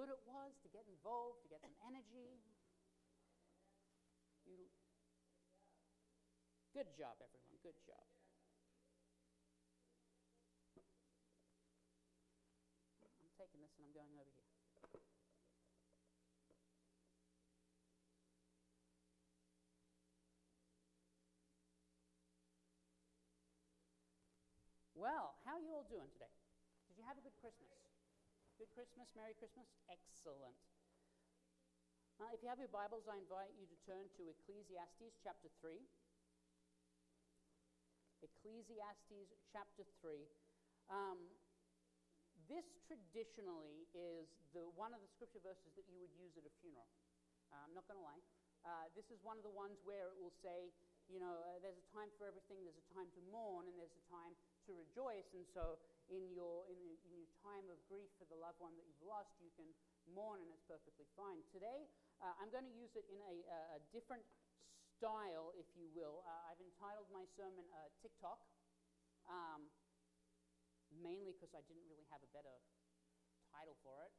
good it was to get involved, to get some energy. You, good job, everyone. Good job. I'm taking this and I'm going over here. Well, how are you all doing today? Did you have a good Christmas? Good Christmas? Merry Christmas? Excellent. If you have your Bibles, I invite you to turn to Ecclesiastes chapter 3. Ecclesiastes chapter 3. Um, this traditionally is the, one of the scripture verses that you would use at a funeral. Uh, I'm not going to lie. Uh, this is one of the ones where it will say, you know, uh, there's a time for everything, there's a time to mourn, and there's a time to rejoice. And so, in your, in, in your time of grief for the loved one that you've lost, you can mourn, and it's perfectly fine. Today, uh, I'm going to use it in a, a different style, if you will. Uh, I've entitled my sermon uh, TikTok, um, mainly because I didn't really have a better title for it.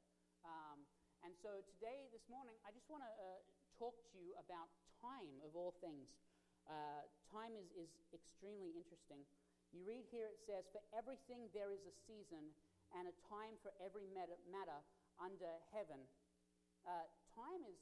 Um, and so today, this morning, I just want to uh, talk to you about time of all things. Uh, time is, is extremely interesting. You read here it says, For everything there is a season and a time for every matter under heaven. Uh, time is,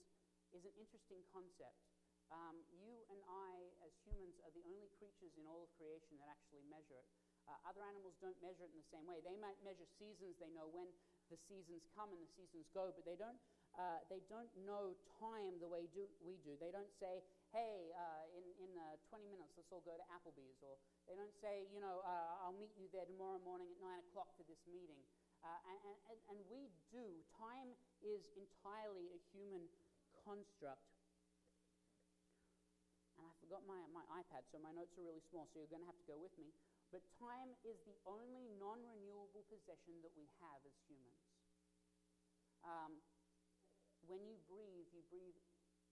is an interesting concept. Um, you and I, as humans, are the only creatures in all of creation that actually measure it. Uh, other animals don't measure it in the same way. They might measure seasons, they know when the seasons come and the seasons go, but they don't, uh, they don't know time the way do, we do. They don't say, hey, uh, in, in uh, 20 minutes, let's all go to Applebee's, or they don't say, you know, uh, I'll meet you there tomorrow morning at 9 o'clock for this meeting. Uh, and, and, and we do. Time is entirely a human construct. And I forgot my, my iPad, so my notes are really small, so you're going to have to go with me. But time is the only non renewable possession that we have as humans. Um, when you breathe, you breathe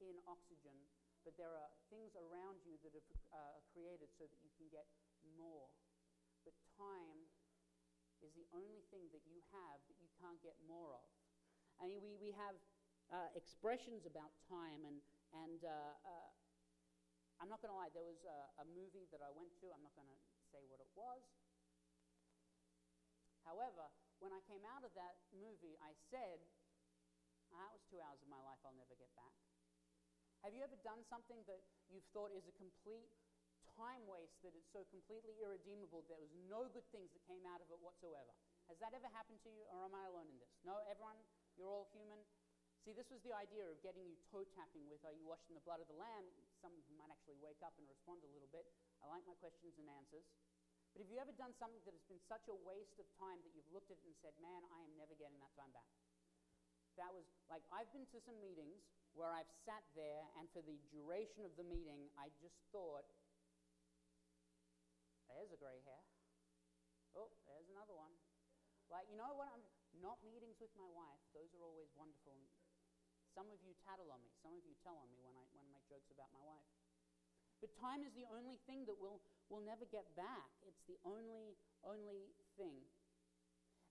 in oxygen, but there are things around you that are uh, created so that you can get more. But time is the only thing that you have that you can't get more of. I mean, we, we have uh, expressions about time, and, and uh, uh, I'm not going to lie, there was a, a movie that I went to. I'm not going to say what it was. However, when I came out of that movie, I said, that was two hours of my life I'll never get back. Have you ever done something that you've thought is a complete time waste that it's so completely irredeemable there was no good things that came out of it whatsoever. Has that ever happened to you, or am I alone in this? No, everyone, you're all human. See, this was the idea of getting you toe tapping with Are you washed in the blood of the Lamb? Some might actually wake up and respond a little bit. I like my questions and answers. But have you ever done something that has been such a waste of time that you've looked at it and said, Man, I am never getting that time back? That was like, I've been to some meetings where I've sat there, and for the duration of the meeting, I just thought, there's a gray hair. Oh, there's another one. Like, you know what? I'm not meetings with my wife. Those are always wonderful. Some of you tattle on me. Some of you tell on me when I, when I make jokes about my wife. But time is the only thing that we'll, we'll never get back. It's the only, only thing.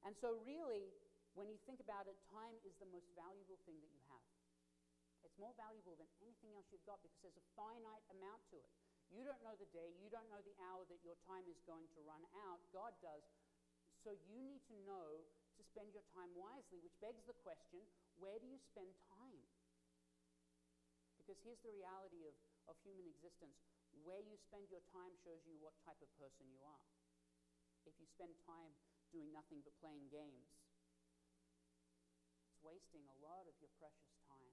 And so, really, when you think about it, time is the most valuable thing that you have. It's more valuable than anything else you've got because there's a finite amount to it. You don't know the day, you don't know the hour that your time is going to run out. God does. So you need to know to spend your time wisely, which begs the question where do you spend time? Because here's the reality of, of human existence where you spend your time shows you what type of person you are. If you spend time doing nothing but playing games, wasting a lot of your precious time.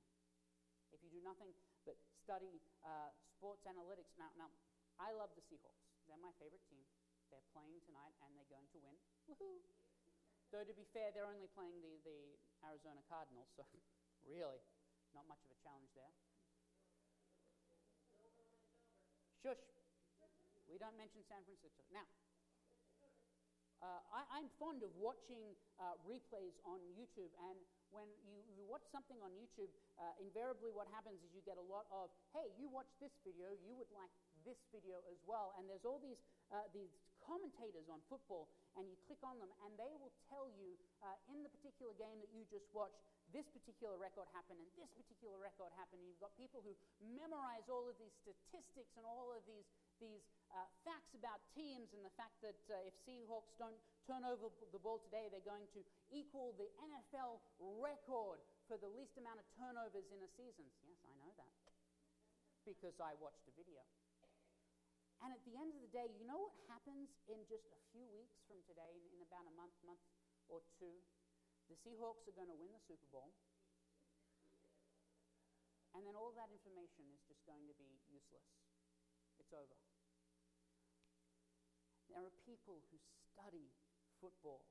If you do nothing but study uh, sports analytics, now, now, I love the Seahawks. They're my favorite team. They're playing tonight and they're going to win. Woohoo! Though, to be fair, they're only playing the, the Arizona Cardinals, so really, not much of a challenge there. Shush. We don't mention San Francisco. Now, uh, I, am fond of watching uh, replays on YouTube, and when you, you watch something on YouTube, uh, invariably what happens is you get a lot of, hey, you watch this video, you would like this video as well. And there's all these, uh, these commentators on football, and you click on them, and they will tell you uh, in the particular game that you just watched, this particular record happened and this particular record happened. And you've got people who memorize all of these statistics and all of these, these uh, facts about teams and the fact that uh, if Seahawks don't turn over the ball today, they're going to equal the NFL record for the least amount of turnovers in a season. Yes, I know that because I watched a video. And at the end of the day, you know what happens in just a few weeks from today, in, in about a month, month or two? The Seahawks are going to win the Super Bowl. And then all that information is just going to be useless. It's over. There are people who study football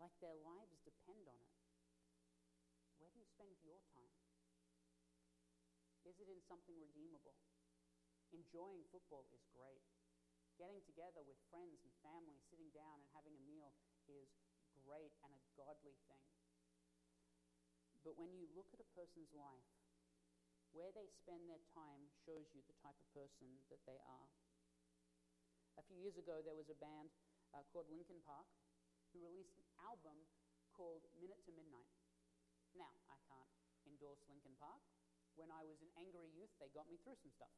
like their lives depend on it. Where do you spend your time? Is it in something redeemable? Enjoying football is great. Getting together with friends and family, sitting down and having a meal is great and a godly thing. But when you look at a person's life, where they spend their time shows you the type of person that they are. A few years ago, there was a band uh, called Linkin Park who released an album called Minute to Midnight. Now, I can't endorse Linkin Park. When I was an angry youth, they got me through some stuff.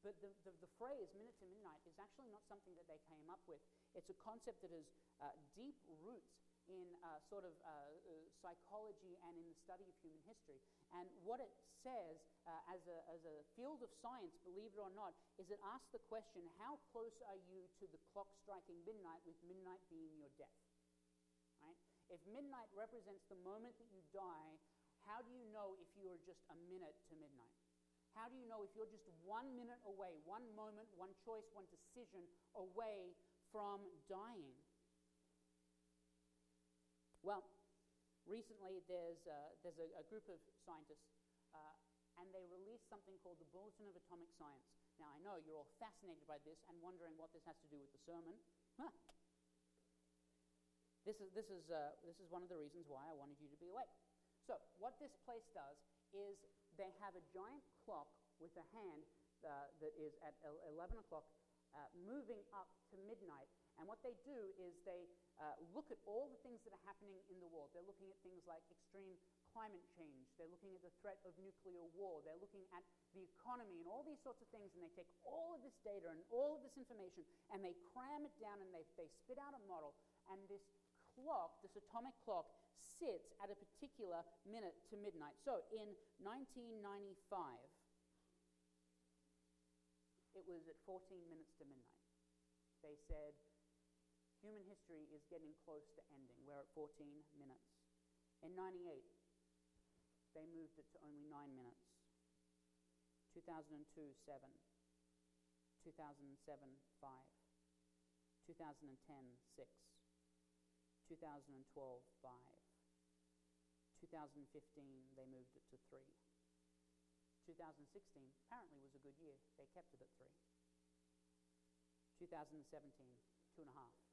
But the, the, the, phrase minute to midnight is actually not something that they came up with. It's a concept that has uh, deep roots in uh, sort of uh, uh psychology and in the study of human history. And what it says uh, as, a, as a field of science, believe it or not, is it asks the question how close are you to the clock striking midnight, with midnight being your death? Right? If midnight represents the moment that you die, how do you know if you are just a minute to midnight? How do you know if you're just one minute away, one moment, one choice, one decision away from dying? Well, recently there's, uh, there's a, a, group of scientists, uh, and they released something called the Bulletin of Atomic Science. Now, I know you're all fascinated by this and wondering what this has to do with the sermon. Huh. This is, this, is, uh, this is one of the reasons why I wanted you to be awake. So, what this place does is they have a giant clock with a hand uh, that is at 11 o'clock uh, moving up to midnight. And what they do is they uh, look at all the things that are happening in the world. They're looking at things like extreme climate change. They're looking at the threat of nuclear war. They're looking at the economy and all these sorts of things. And they take all of this data and all of this information and they cram it down and they, they spit out a model. And this clock, this atomic clock, sits at a particular minute to midnight. So in 1995, it was at 14 minutes to midnight. They said, human history is getting close to ending. We're at 14 minutes. In 98, they moved it to only 9 minutes. 2002, 7. 2007, 5. 2010, 6. 2012, 5. 2015, they moved it to 3. 2016 apparently was a good year. They kept it at 3. 2017, 2.5.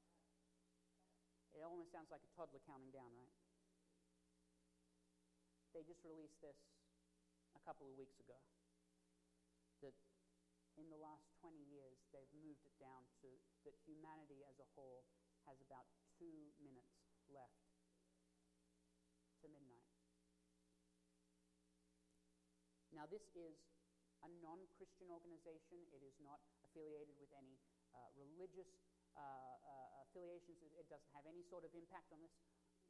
It almost sounds like a toddler counting down, right? They just released this a couple of weeks ago. That in the last 20 years, they've moved it down to that humanity as a whole has about two minutes left to midnight. Now, this is a non Christian organization. It is not affiliated with any uh, religious affiliations. It, it doesn't have any sort of impact on this.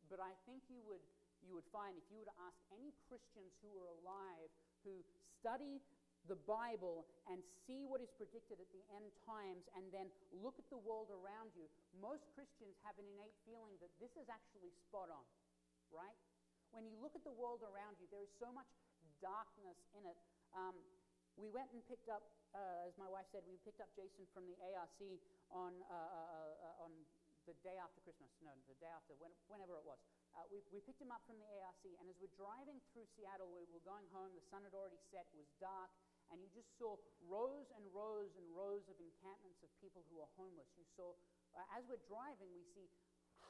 But I think you would, you would find if you were to ask any Christians who are alive who study the Bible and see what is predicted at the end times and then look at the world around you, most Christians have an innate feeling that this is actually spot on, right? When you look at the world around you, there is so much darkness in it. Um, we went and picked up, uh, as my wife said, we picked up Jason from the ARC on, uh, uh, uh, on the day after Christmas. No, the day after, when, whenever it was. Uh, we, we picked him up from the ARC, and as we're driving through Seattle, we were going home, the sun had already set, it was dark, and you just saw rows and rows and rows of encampments of people who are homeless. You saw, uh, as we're driving, we see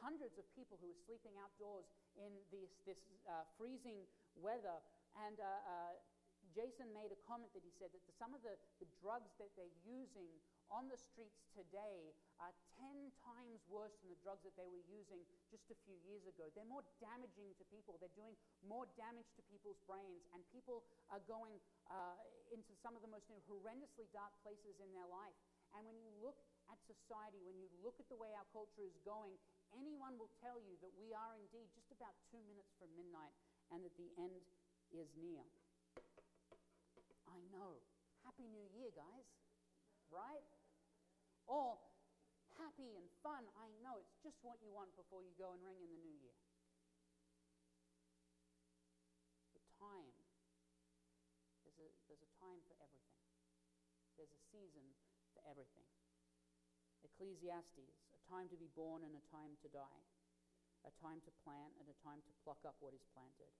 hundreds of people who are sleeping outdoors in this, this freezing weather. And Jason made a comment that he said that the, some of the, the drugs that they're using on the streets today are 10 times worse than the drugs that they were using just a few years ago. They're more damaging to people, they're doing more damage to people's brains, and people are going uh, into some of the most horrendously dark places in their life. And when you look at society, when you look at the way our culture is going, anyone will tell you that we are indeed just about two minutes from midnight and that the end is near. I know. Happy New Year, guys. Right? All happy and fun. I know. It's just what you want before you go and ring in the new year. The time. There's a, there's a time for everything, there's a season for everything. Ecclesiastes, a time to be born and a time to die, a time to plant and a time to pluck up what is planted,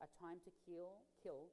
a time to kill, kill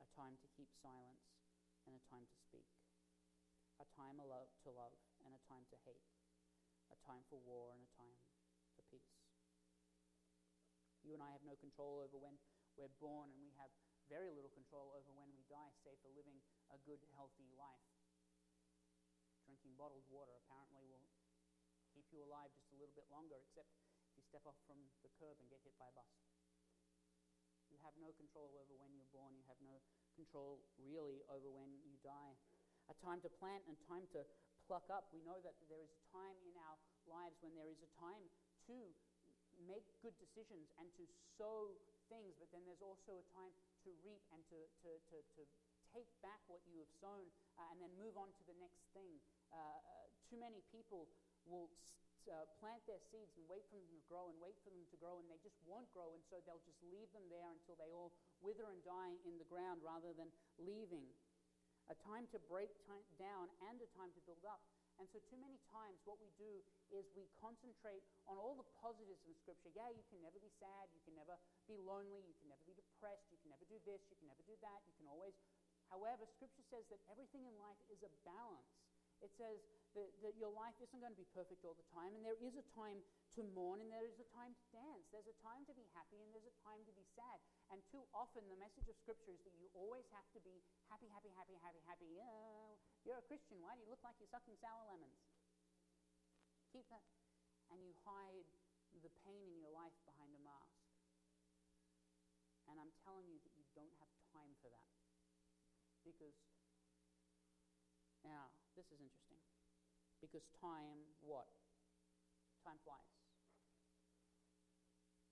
a time to keep silence and a time to speak, a time to love and a time to hate, a time for war and a time for peace. You and I have no control over when we're born, and we have very little control over when we die, save for living a good, healthy life. Drinking bottled water apparently will keep you alive just a little bit longer, except if you step off from the curb and get hit by a bus. Have no control over when you're born. You have no control really over when you die. A time to plant and time to pluck up. We know that there is a time in our lives when there is a time to make good decisions and to sow things, but then there's also a time to reap and to, to, to, to take back what you have sown uh, and then move on to the next thing. Uh, uh too many people will uh, plant their seeds and wait for them to grow and wait for them grow, and they just won't grow, and so they'll just leave them there until they all wither and die in the ground rather than leaving. A time to break time down and a time to build up. And so, too many times, what we do is we concentrate on all the positives in Scripture. Yeah, you can never be sad, you can never be lonely, you can never be depressed, you can never do this, you can never do that, you can always. However, Scripture says that everything in life is a balance. It says that, that your life isn't going to be perfect all the time, and there is a time to mourn, and there is a time to dance. There's a time to be happy, and there's a time to be sad. And too often, the message of Scripture is that you always have to be happy, happy, happy, happy, happy. Oh, you're a Christian. Why do you look like you're sucking sour lemons? Keep that. And you hide the pain in your life behind a mask. And I'm telling you that you don't have time for that. Because now, this is interesting. Because time, what? Time flies.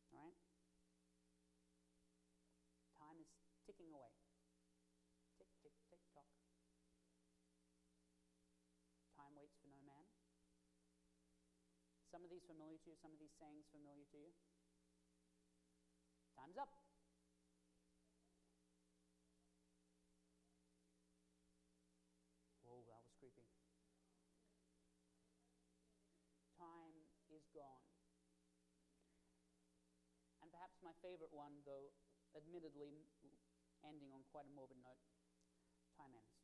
All right? Time is ticking away. Tick, tick, tick, tock. Time waits for no man. Some of these familiar to you, some of these sayings familiar to you. Time's up. Gone. And perhaps my favorite one, though admittedly ending on quite a morbid note time ends.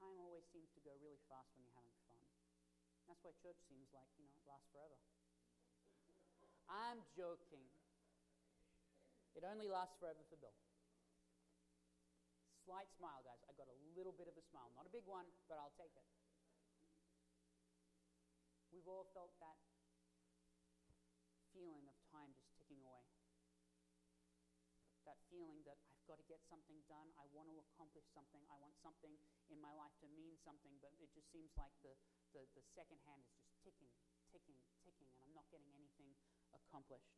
Time always seems to go really fast when you're having fun. That's why church seems like, you know, it lasts forever. I'm joking. It only lasts forever for Bill slight smile, guys. I got a little bit of a smile. Not a big one, but I'll take it. We've all felt that feeling of time just ticking away. That feeling that I've got to get something done. I want to accomplish something. I want something in my life to mean something, but it just seems like the, the, the second hand is just ticking, ticking, ticking, and I'm not getting anything accomplished.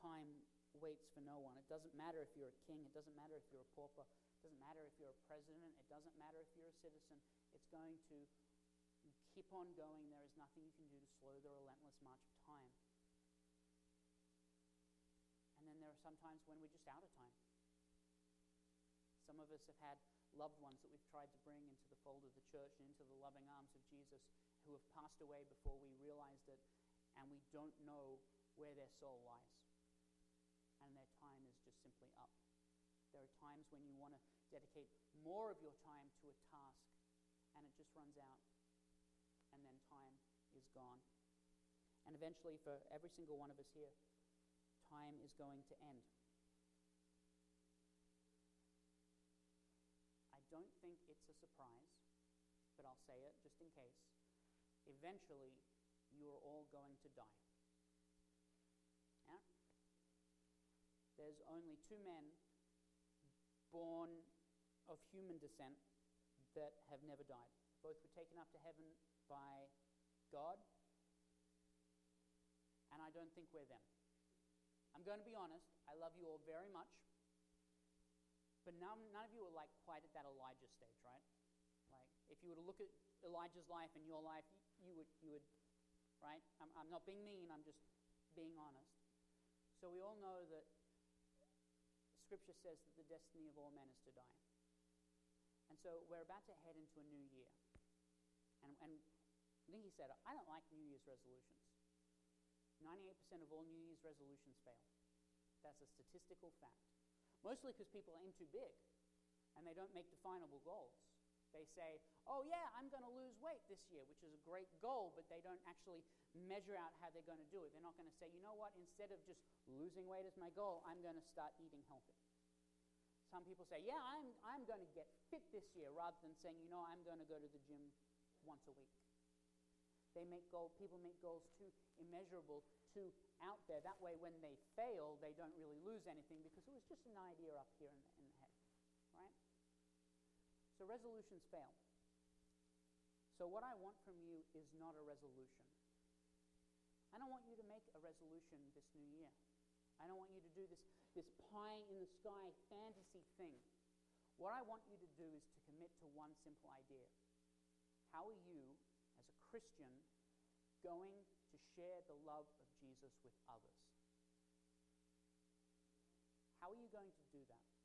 Time waits for no one. It doesn't matter if you're a king, it doesn't matter if you're a pauper, it doesn't matter if you're a president, it doesn't matter if you're a citizen. It's going to keep on going. There is nothing you can do to slow the relentless march of time. And then there are some times when we're just out of time. Some of us have had loved ones that we've tried to bring into the fold of the church and into the loving arms of Jesus who have passed away before we realized it, and we don't know where their soul lies. And their time is just simply up. There are times when you want to dedicate more of your time to a task, and it just runs out, and then time is gone. And eventually, for every single one of us here, time is going to end. I don't think it's a surprise, but I'll say it just in case. Eventually, you are all going to die. Yeah? There's only two men born of human descent that have never died. Both were taken up to heaven by God, and I don't think we're them. I'm going to be honest, I love you all very much, but none, none of you are like quite at that Elijah stage, right? Like, if you were to look at Elijah's life and your life, you would, you would right? I'm, I'm not being mean, I'm just being honest. So we all know that Scripture says that the destiny of all men is to die. And so we're about to head into a new year. And, and I think he said, I don't like New Year's resolutions. 98% of all New Year's resolutions fail. That's a statistical fact. Mostly because people aim too big and they don't make definable goals. They say, oh, yeah, I'm going to lose weight this year, which is a great goal, but they don't actually measure out how they're going to do it. They're not going to say, you know what, instead of just losing weight as my goal, I'm going to start eating healthy. Some people say, yeah, I'm, I'm going to get fit this year, rather than saying, you know, I'm going to go to the gym once a week. They make goal, people make goals too immeasurable, too out there. That way, when they fail, they don't really lose anything because it was just an idea up here in the, in the head, right? So resolutions fail. So what I want from you is not a resolution. I don't want you to make a resolution this new year. I don't want you to do this, this pie in the sky fantasy thing. What I want you to do is to commit to one simple idea. How are you, as a Christian, going to share the love of Jesus with others? How are you going to do that?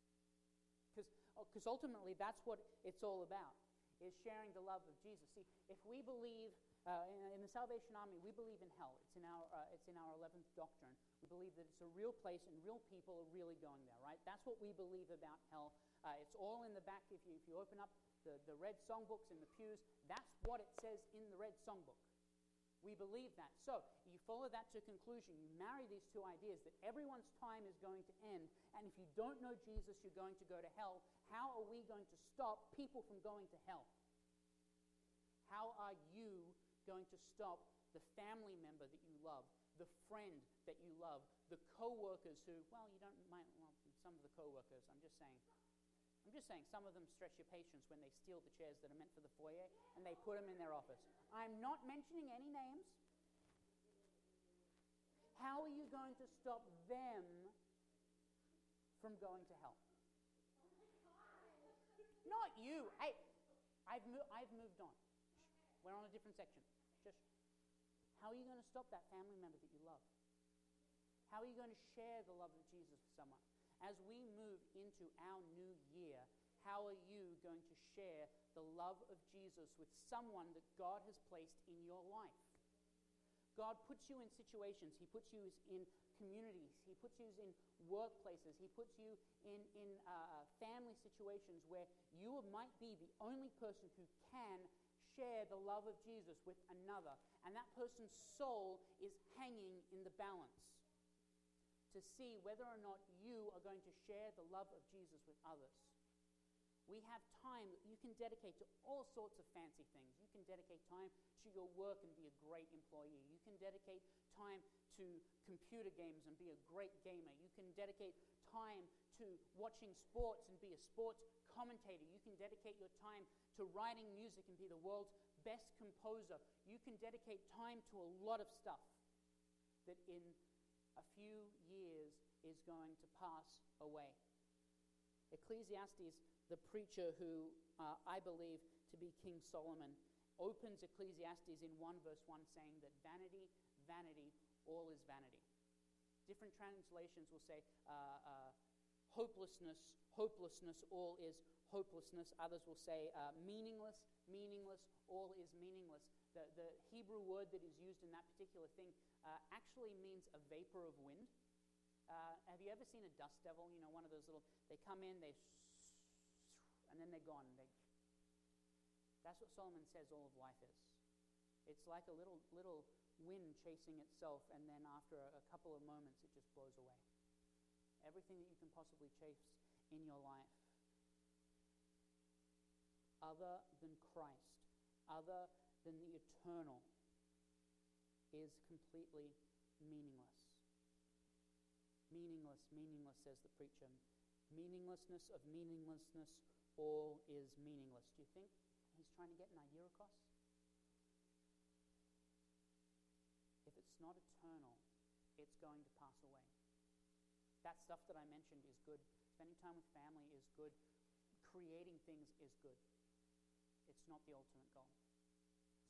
Because oh, ultimately, that's what it's all about, is sharing the love of Jesus. See, if we believe uh, in, in, the Salvation Army, we believe in hell. It's in, our, uh, it's in our 11th doctrine. We believe that it's a real place and real people are really going there, right? That's what we believe about hell. Uh, it's all in the back. If you, if you open up the, the red songbooks in the pews, that's what it says in the red songbook. We believe that. So you follow that to conclusion. You marry these two ideas that everyone's time is going to end, and if you don't know Jesus, you're going to go to hell. How are we going to stop people from going to hell? How are you going to stop the family member that you love, the friend that you love, the co-workers who, well, you don't mind, well, some of the co-workers, I'm just saying, I'm just saying some of them stretch your patience when they steal the chairs that are meant for the foyer and they put them in their office. I'm not mentioning any names. How are you going to stop them from going to hell? Not you. Hey, I've, mo- I've moved on. We're on a different section. Just how are you going to stop that family member that you love? How are you going to share the love of Jesus with someone? As we move into our new year, how are you going to share the love of Jesus with someone that God has placed in your life? God puts you in situations, He puts you in communities, He puts you in workplaces, He puts you in, in uh, family situations where you might be the only person who can share the love of Jesus with another, and that person's soul is hanging in the balance to see whether or not you are going to share the love of Jesus with others. We have time that you can dedicate to all sorts of fancy things. You can dedicate time to your work and be a great employee. You can dedicate time to computer games and be a great gamer. You can dedicate time to watching sports and be a sports commentator. You can dedicate your time to writing music and be the world's best composer. You can dedicate time to a lot of stuff that in a few years is going to pass away. Ecclesiastes, the preacher who uh, I believe to be King Solomon, opens Ecclesiastes in 1 verse 1 saying that vanity, vanity, all is vanity. Different translations will say uh, uh, hopelessness, hopelessness, all is hopelessness. Others will say uh, meaningless, meaningless, all is meaningless. The, the Hebrew word that is used in that particular thing uh, actually means a vapor of wind. Uh, have you ever seen a dust devil? You know, one of those little, they come in, they, and then they're gone. They, that's what Solomon says all of life is. It's like a little, little wind chasing itself, and then after a, a couple of moments, it just blows away. Everything that you can possibly chase in your life, other than Christ, other than the eternal, is completely meaningless. Meaningless, meaningless, says the preacher. Meaninglessness of meaninglessness, all is meaningless. Do you think he's trying to get an idea across? If it's not eternal, it's going to pass away. That stuff that I mentioned is good. Spending time with family is good. Creating things is good. It's not the ultimate goal.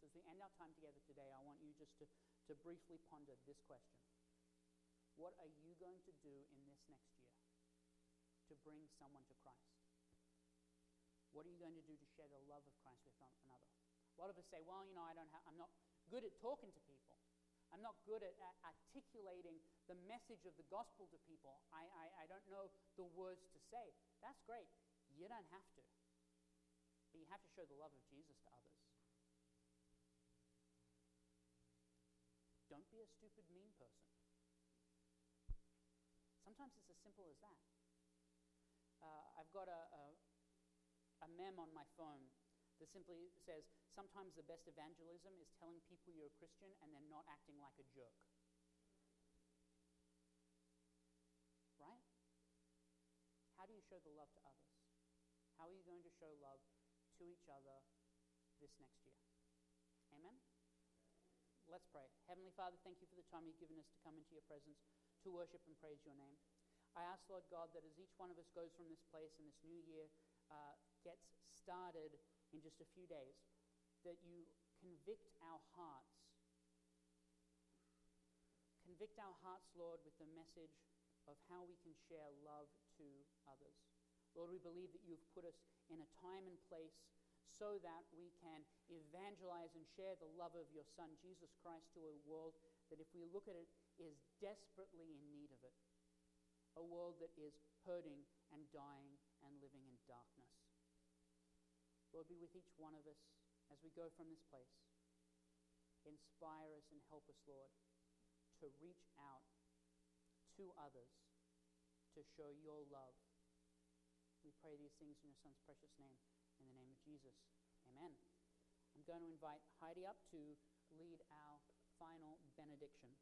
So as we end our time together today, I want you just to, to briefly ponder this question. What are you going to do in this next year to bring someone to Christ? What are you going to do to share the love of Christ with another? A lot of us say, well, you know, I don't have, I'm not good at talking to people. I'm not good at, at articulating the message of the gospel to people. I, I, I don't know the words to say. That's great. You don't have to. You have to show the love of Jesus to others. Don't be a stupid, mean person. Sometimes it's as simple as that. Uh, I've got a, a, a mem on my phone that simply says, Sometimes the best evangelism is telling people you're a Christian and then not acting like a jerk. Right? How do you show the love to others? How are you going to show love to each other this next year? Amen? Let's pray. Heavenly Father, thank you for the time you've given us to come into your presence to worship and praise your name. I ask, Lord God, that as each one of us goes from this place and this new year uh, gets started in just a few days, that you convict our hearts. Convict our hearts, Lord, with the message of how we can share love to others. Lord, we believe that you've put us in a time and place so that we can evangelize and share the love of your Son, Jesus Christ, to a world that, if we look at it, is desperately in need of it. A world that is hurting and dying and living in darkness. Lord, be with each one of us as we go from this place. Inspire us and help us, Lord, to reach out to others to show your love. We pray these things in your Son's precious name, in the name of Jesus. Amen. I'm going to invite Heidi up to lead our final benediction.